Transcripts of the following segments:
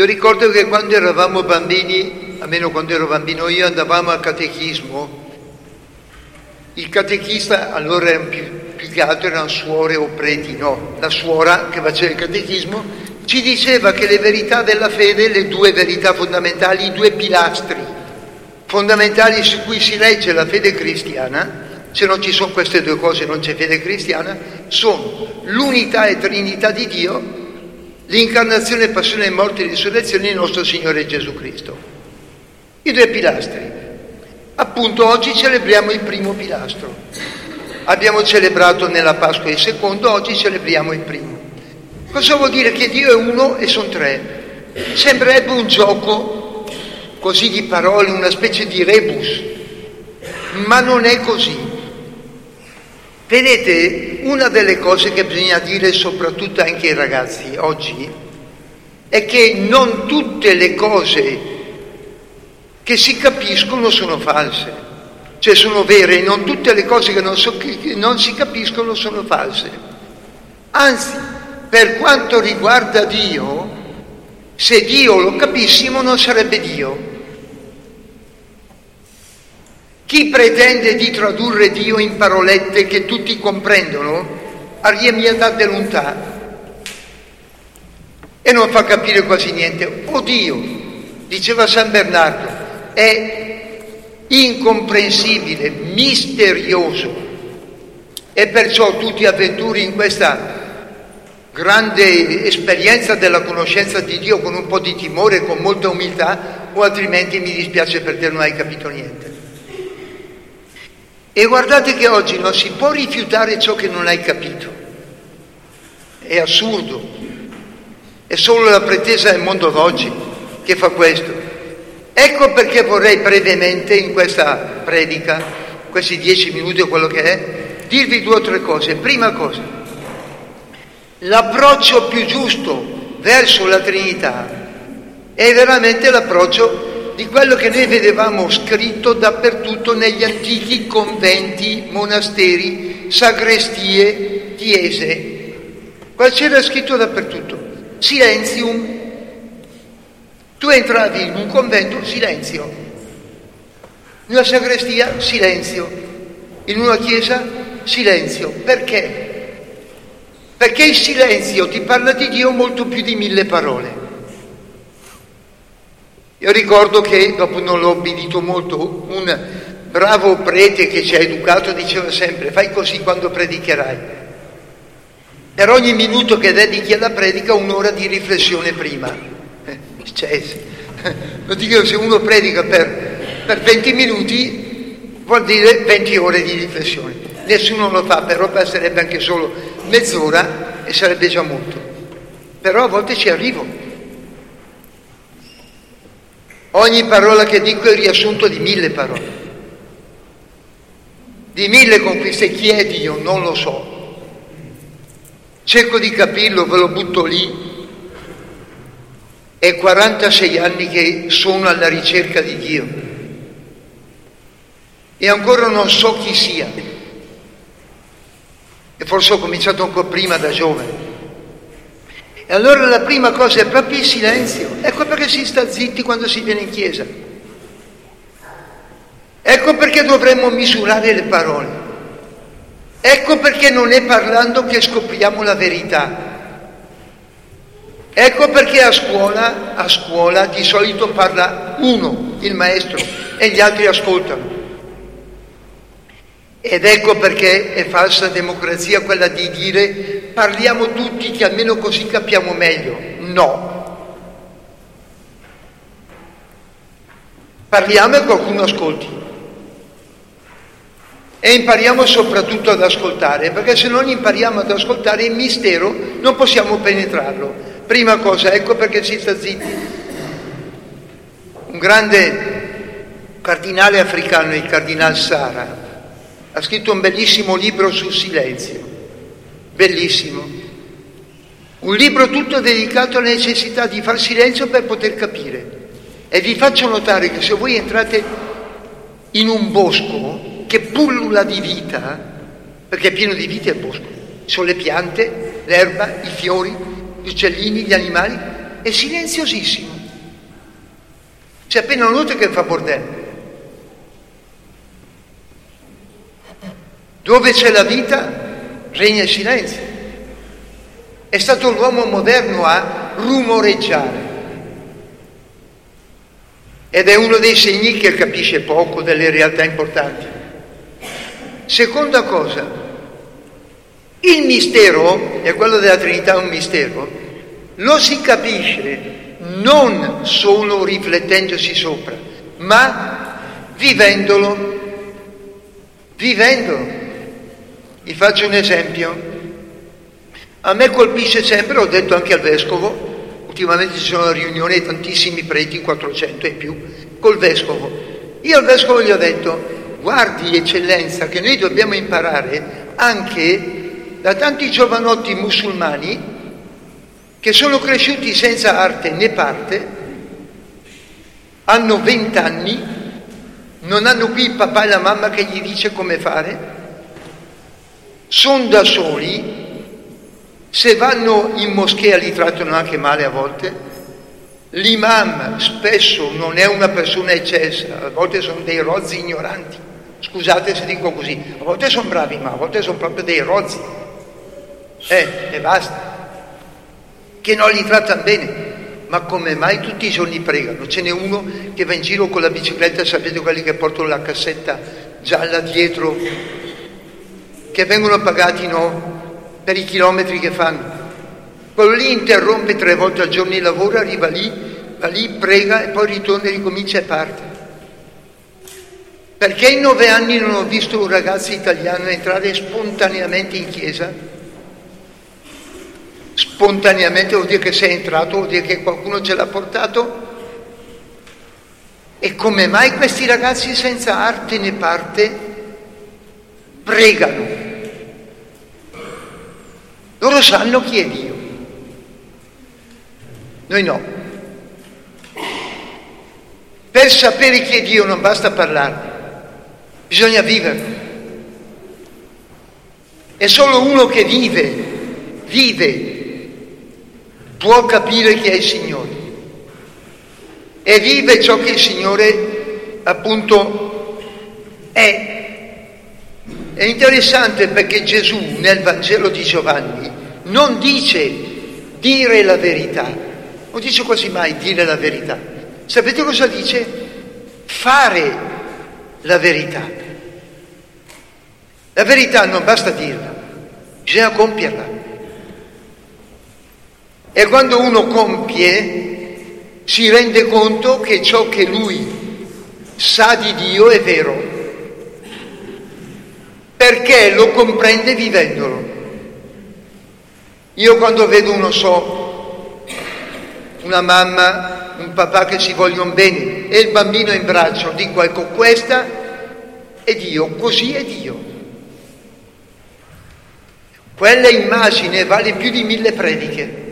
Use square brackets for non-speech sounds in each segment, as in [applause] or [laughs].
Io ricordo che quando eravamo bambini, almeno quando ero bambino io, andavamo al catechismo. Il catechista allora era più, più che altro erano suore o preti, no? La suora che faceva il catechismo ci diceva che le verità della fede, le due verità fondamentali, i due pilastri fondamentali su cui si regge la fede cristiana, se non ci sono queste due cose non c'è fede cristiana, sono l'unità e trinità di Dio l'incarnazione, passione, morte e risurrezione di nostro Signore Gesù Cristo. I due pilastri. Appunto oggi celebriamo il primo pilastro. Abbiamo celebrato nella Pasqua il secondo, oggi celebriamo il primo. Cosa vuol dire? Che Dio è uno e sono tre. Sembrerebbe un gioco così di parole, una specie di rebus, ma non è così. Vedete, una delle cose che bisogna dire soprattutto anche ai ragazzi oggi è che non tutte le cose che si capiscono sono false, cioè sono vere, non tutte le cose che non, so, che non si capiscono sono false. Anzi, per quanto riguarda Dio, se Dio lo capissimo non sarebbe Dio. Chi pretende di tradurre Dio in parolette che tutti comprendono, arriva da lontano e non fa capire quasi niente. O Dio, diceva San Bernardo, è incomprensibile, misterioso e perciò tu ti avventuri in questa grande esperienza della conoscenza di Dio con un po' di timore, con molta umiltà, o altrimenti mi dispiace per te non hai capito niente. E guardate che oggi non si può rifiutare ciò che non hai capito. È assurdo. È solo la pretesa del mondo d'oggi che fa questo. Ecco perché vorrei brevemente in questa predica, questi dieci minuti o quello che è, dirvi due o tre cose. Prima cosa, l'approccio più giusto verso la Trinità è veramente l'approccio di quello che noi vedevamo scritto dappertutto negli antichi conventi, monasteri, sagrestie, chiese. Qua c'era scritto dappertutto, silenzium. Tu entravi in un convento, silenzio. In una sagrestia, silenzio. In una chiesa, silenzio. Perché? Perché il silenzio ti parla di Dio molto più di mille parole. Io ricordo che, dopo non l'ho obbedito molto, un bravo prete che ci ha educato diceva sempre fai così quando predicherai. Per ogni minuto che dedichi alla predica un'ora di riflessione prima. Eh, cioè, [laughs] lo dico, se uno predica per, per 20 minuti vuol dire 20 ore di riflessione. Nessuno lo fa, però basterebbe anche solo mezz'ora e sarebbe già molto. Però a volte ci arrivo. Ogni parola che dico è il riassunto di mille parole, di mille conquiste. Chi è Dio? Non lo so. Cerco di capirlo, ve lo butto lì. È 46 anni che sono alla ricerca di Dio e ancora non so chi sia. E forse ho cominciato ancora prima da giovane. E allora la prima cosa è proprio il silenzio. Ecco perché si sta zitti quando si viene in chiesa. Ecco perché dovremmo misurare le parole. Ecco perché non è parlando che scopriamo la verità. Ecco perché a scuola, a scuola di solito parla uno, il maestro, e gli altri ascoltano. Ed ecco perché è falsa democrazia quella di dire parliamo tutti che almeno così capiamo meglio. No. Parliamo e qualcuno ascolti. E impariamo soprattutto ad ascoltare, perché se non impariamo ad ascoltare il mistero non possiamo penetrarlo. Prima cosa, ecco perché si sta zitti. Un grande cardinale africano, il cardinale Sara, ha scritto un bellissimo libro sul silenzio, bellissimo. Un libro tutto dedicato alla necessità di far silenzio per poter capire. E vi faccio notare che se voi entrate in un bosco che pullula di vita, perché è pieno di vita il bosco, sono le piante, l'erba, i fiori, gli uccellini, gli animali, è silenziosissimo. C'è appena una notte che fa bordello. Dove c'è la vita regna il silenzio. È stato l'uomo moderno a rumoreggiare. Ed è uno dei segni che capisce poco delle realtà importanti. Seconda cosa, il mistero, e quello della Trinità è un mistero, lo si capisce non solo riflettendosi sopra, ma vivendolo. Vivendolo. Vi faccio un esempio. A me colpisce sempre, ho detto anche al vescovo, ultimamente ci sono riunioni di tantissimi preti, 400 e più, col vescovo. Io al vescovo gli ho detto, guardi eccellenza, che noi dobbiamo imparare anche da tanti giovanotti musulmani che sono cresciuti senza arte né parte, hanno vent'anni, non hanno qui il papà e la mamma che gli dice come fare, sono da soli, se vanno in moschea li trattano anche male a volte, l'imam spesso non è una persona eccessa, a volte sono dei rozzi ignoranti, scusate se dico così, a volte sono bravi ma a volte sono proprio dei rozzi, eh, e basta, che non li trattano bene. Ma come mai tutti i giorni pregano? Ce n'è uno che va in giro con la bicicletta, sapete quelli che portano la cassetta gialla dietro che vengono pagati no, per i chilometri che fanno. Quello lì interrompe tre volte al giorno il lavoro, arriva lì, va lì, prega e poi ritorna e ricomincia e parte. Perché in nove anni non ho visto un ragazzo italiano entrare spontaneamente in chiesa? Spontaneamente vuol dire che sei entrato, vuol dire che qualcuno ce l'ha portato? E come mai questi ragazzi senza arte né parte pregano. Loro sanno chi è Dio. Noi no. Per sapere chi è Dio non basta parlarne, bisogna viverlo. E solo uno che vive, vive, può capire chi è il Signore. E vive ciò che il Signore appunto è è interessante perché Gesù nel Vangelo di Giovanni non dice dire la verità, non dice quasi mai dire la verità. Sapete cosa dice? Fare la verità. La verità non basta dirla, bisogna compierla. E quando uno compie si rende conto che ciò che lui sa di Dio è vero perché lo comprende vivendolo. Io quando vedo, non so, una mamma, un papà che si vogliono bene e il bambino in braccio, dico ecco questa è Dio, così è Dio. Quella immagine vale più di mille prediche.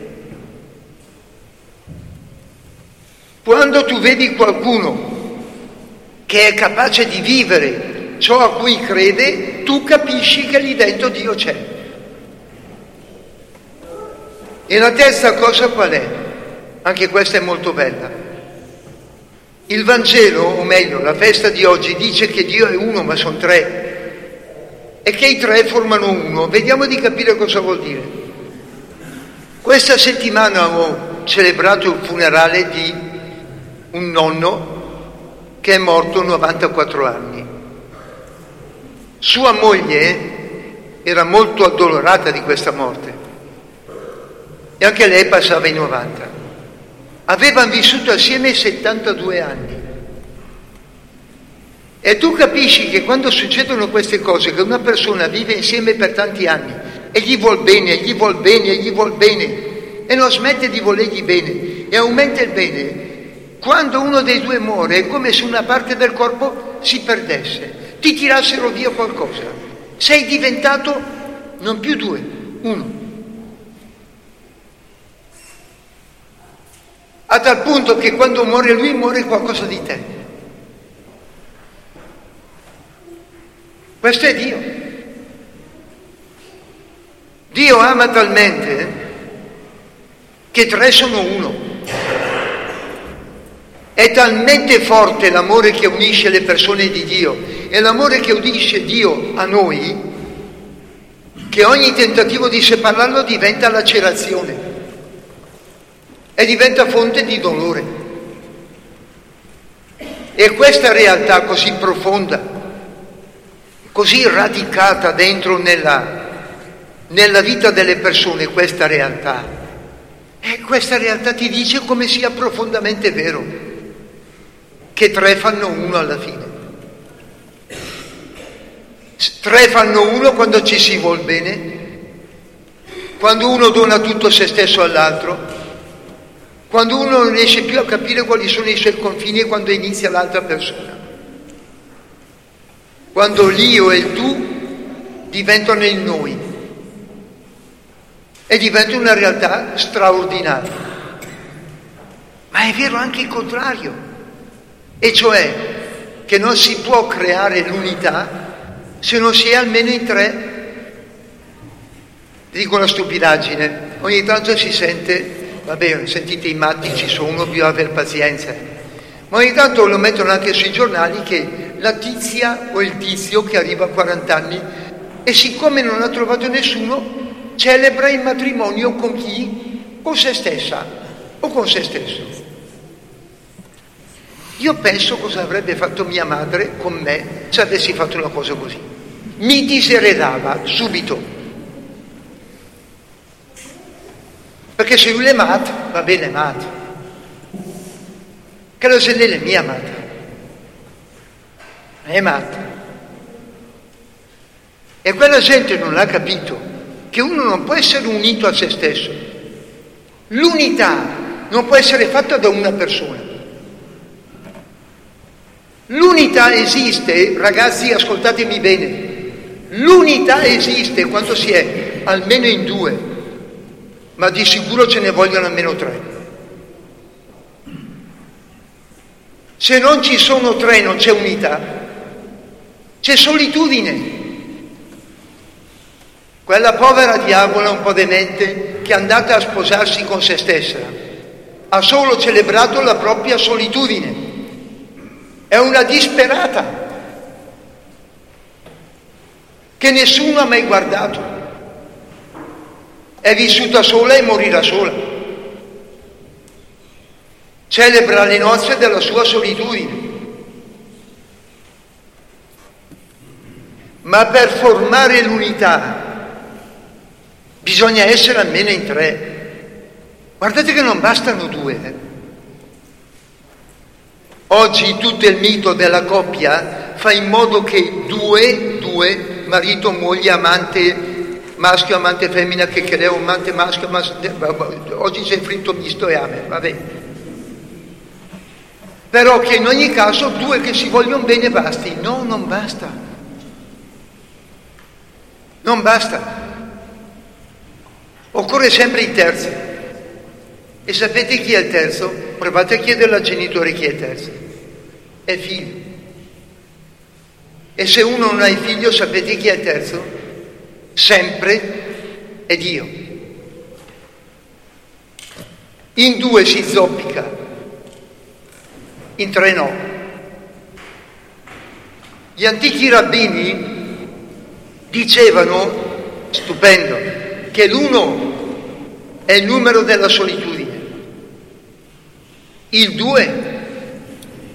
Quando tu vedi qualcuno che è capace di vivere ciò a cui crede, tu capisci che lì dentro Dio c'è. E la terza cosa qual è? Anche questa è molto bella. Il Vangelo, o meglio, la festa di oggi dice che Dio è uno, ma sono tre. E che i tre formano uno. Vediamo di capire cosa vuol dire. Questa settimana ho celebrato il funerale di un nonno che è morto a 94 anni. Sua moglie era molto addolorata di questa morte e anche lei passava i 90. Avevano vissuto assieme 72 anni. E tu capisci che quando succedono queste cose, che una persona vive insieme per tanti anni e gli vuol bene, e gli vuol bene, e gli vuol bene, e non smette di volergli bene e aumenta il bene, quando uno dei due muore è come se una parte del corpo si perdesse, ti tirassero via qualcosa. Sei diventato non più due, uno. A tal punto che quando muore lui muore qualcosa di te. Questo è Dio. Dio ama talmente che tre sono uno. È talmente forte l'amore che unisce le persone di Dio e l'amore che unisce Dio a noi che ogni tentativo di separarlo diventa lacerazione e diventa fonte di dolore. E questa realtà così profonda, così radicata dentro nella, nella vita delle persone, questa realtà, e questa realtà ti dice come sia profondamente vero, che tre fanno uno alla fine. Tre fanno uno quando ci si vuol bene, quando uno dona tutto se stesso all'altro, quando uno non riesce più a capire quali sono i suoi confini e quando inizia l'altra persona. Quando l'io e il tu diventano il noi e diventa una realtà straordinaria. Ma è vero anche il contrario, e cioè che non si può creare l'unità se non si è almeno in tre. Dico una stupidaggine, ogni tanto si sente, vabbè, sentite i matti, ci sono, più aver pazienza, ma ogni tanto lo mettono anche sui giornali che la tizia o il tizio che arriva a 40 anni e siccome non ha trovato nessuno celebra il matrimonio con chi? Con se stessa o con se stesso. Io penso cosa avrebbe fatto mia madre con me se avessi fatto una cosa così. Mi diseredava subito. Perché se lui è mat, va bene mat. Credo se lei è mia madre. È matta. E quella gente non l'ha capito che uno non può essere unito a se stesso. L'unità non può essere fatta da una persona. L'unità esiste, ragazzi ascoltatemi bene, l'unità esiste quando si è almeno in due, ma di sicuro ce ne vogliono almeno tre. Se non ci sono tre non c'è unità, c'è solitudine. Quella povera diavola un po' demente che è andata a sposarsi con se stessa ha solo celebrato la propria solitudine. È una disperata che nessuno ha mai guardato. È vissuta sola e morirà sola. Celebra le nozze della sua solitudine. Ma per formare l'unità Bisogna essere almeno in tre. Guardate che non bastano due. Eh. Oggi tutto il mito della coppia fa in modo che due, due, marito, moglie, amante, maschio, amante, femmina, che creo, amante, maschio, maschio, oggi c'è fritto misto e amen, va bene. Però che in ogni caso due che si vogliono bene basti. No, non basta. Non basta. Occorre sempre il terzo. E sapete chi è il terzo? Provate a chiedere al genitore chi è il terzo. È figlio. E se uno non ha il figlio, sapete chi è il terzo? Sempre è Dio. In due si zoppica, in tre no. Gli antichi rabbini dicevano, stupendo, che l'uno è il numero della solitudine, il due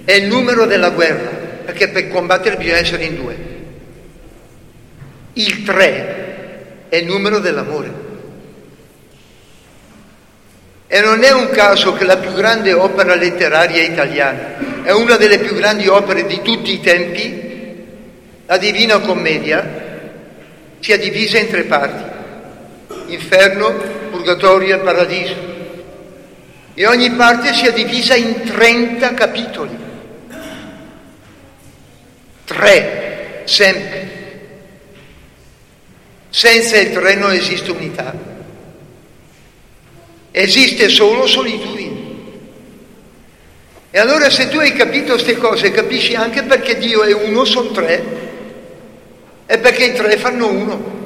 è il numero della guerra, perché per combattere bisogna essere in due, il tre è il numero dell'amore. E non è un caso che la più grande opera letteraria italiana è una delle più grandi opere di tutti i tempi, la Divina Commedia, sia divisa in tre parti inferno, purgatorio e paradiso. E ogni parte si è divisa in 30 capitoli. Tre, sempre. Senza il tre non esiste unità. Esiste solo solitudine. E allora se tu hai capito queste cose, capisci anche perché Dio è uno, sono tre, e perché i tre fanno uno.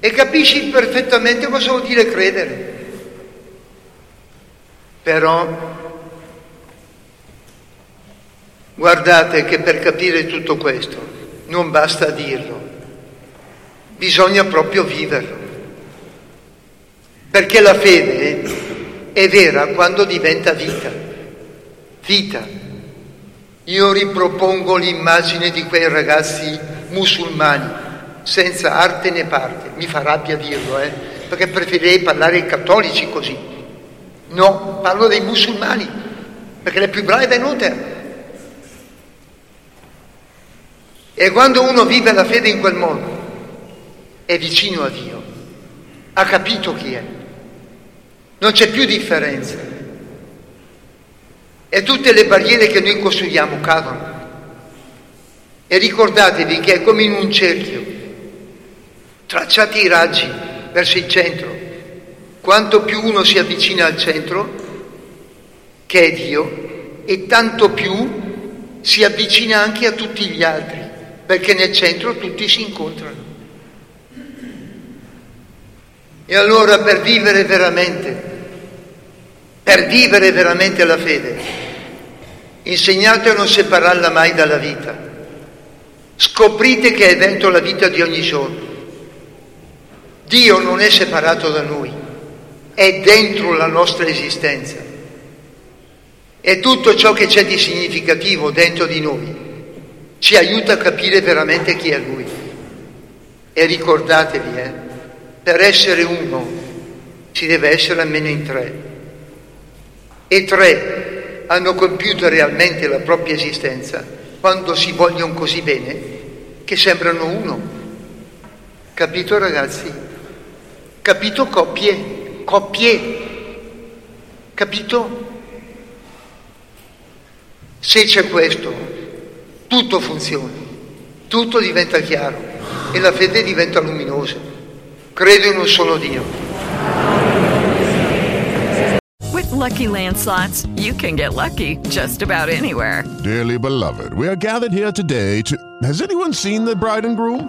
E capisci perfettamente cosa vuol dire credere. Però guardate che per capire tutto questo non basta dirlo, bisogna proprio viverlo. Perché la fede è vera quando diventa vita. Vita. Io ripropongo l'immagine di quei ragazzi musulmani senza arte né parte. Mi fa rabbia dirlo, eh, perché preferirei parlare ai cattolici così. No, parlo dei musulmani, perché le più brave venute. E quando uno vive la fede in quel modo, è vicino a Dio, ha capito chi è, non c'è più differenza. E tutte le barriere che noi costruiamo cadono. E ricordatevi che è come in un cerchio tracciati i raggi verso il centro. Quanto più uno si avvicina al centro, che è Dio, e tanto più si avvicina anche a tutti gli altri, perché nel centro tutti si incontrano. E allora per vivere veramente, per vivere veramente la fede, insegnate a non separarla mai dalla vita. Scoprite che è dentro la vita di ogni giorno. Dio non è separato da noi, è dentro la nostra esistenza. E tutto ciò che c'è di significativo dentro di noi ci aiuta a capire veramente chi è Lui. E ricordatevi, eh, per essere uno si deve essere almeno in tre. E tre hanno compiuto realmente la propria esistenza quando si vogliono così bene che sembrano uno. Capito ragazzi? Capito coppie? Coppie? Capito? Se c'è questo, tutto funziona, tutto diventa chiaro e la fede diventa luminosa. Credo in un solo Dio. With lucky landslots, you can get lucky just about anywhere. Dearly beloved, we are gathered here today to. Has anyone seen the bride and groom?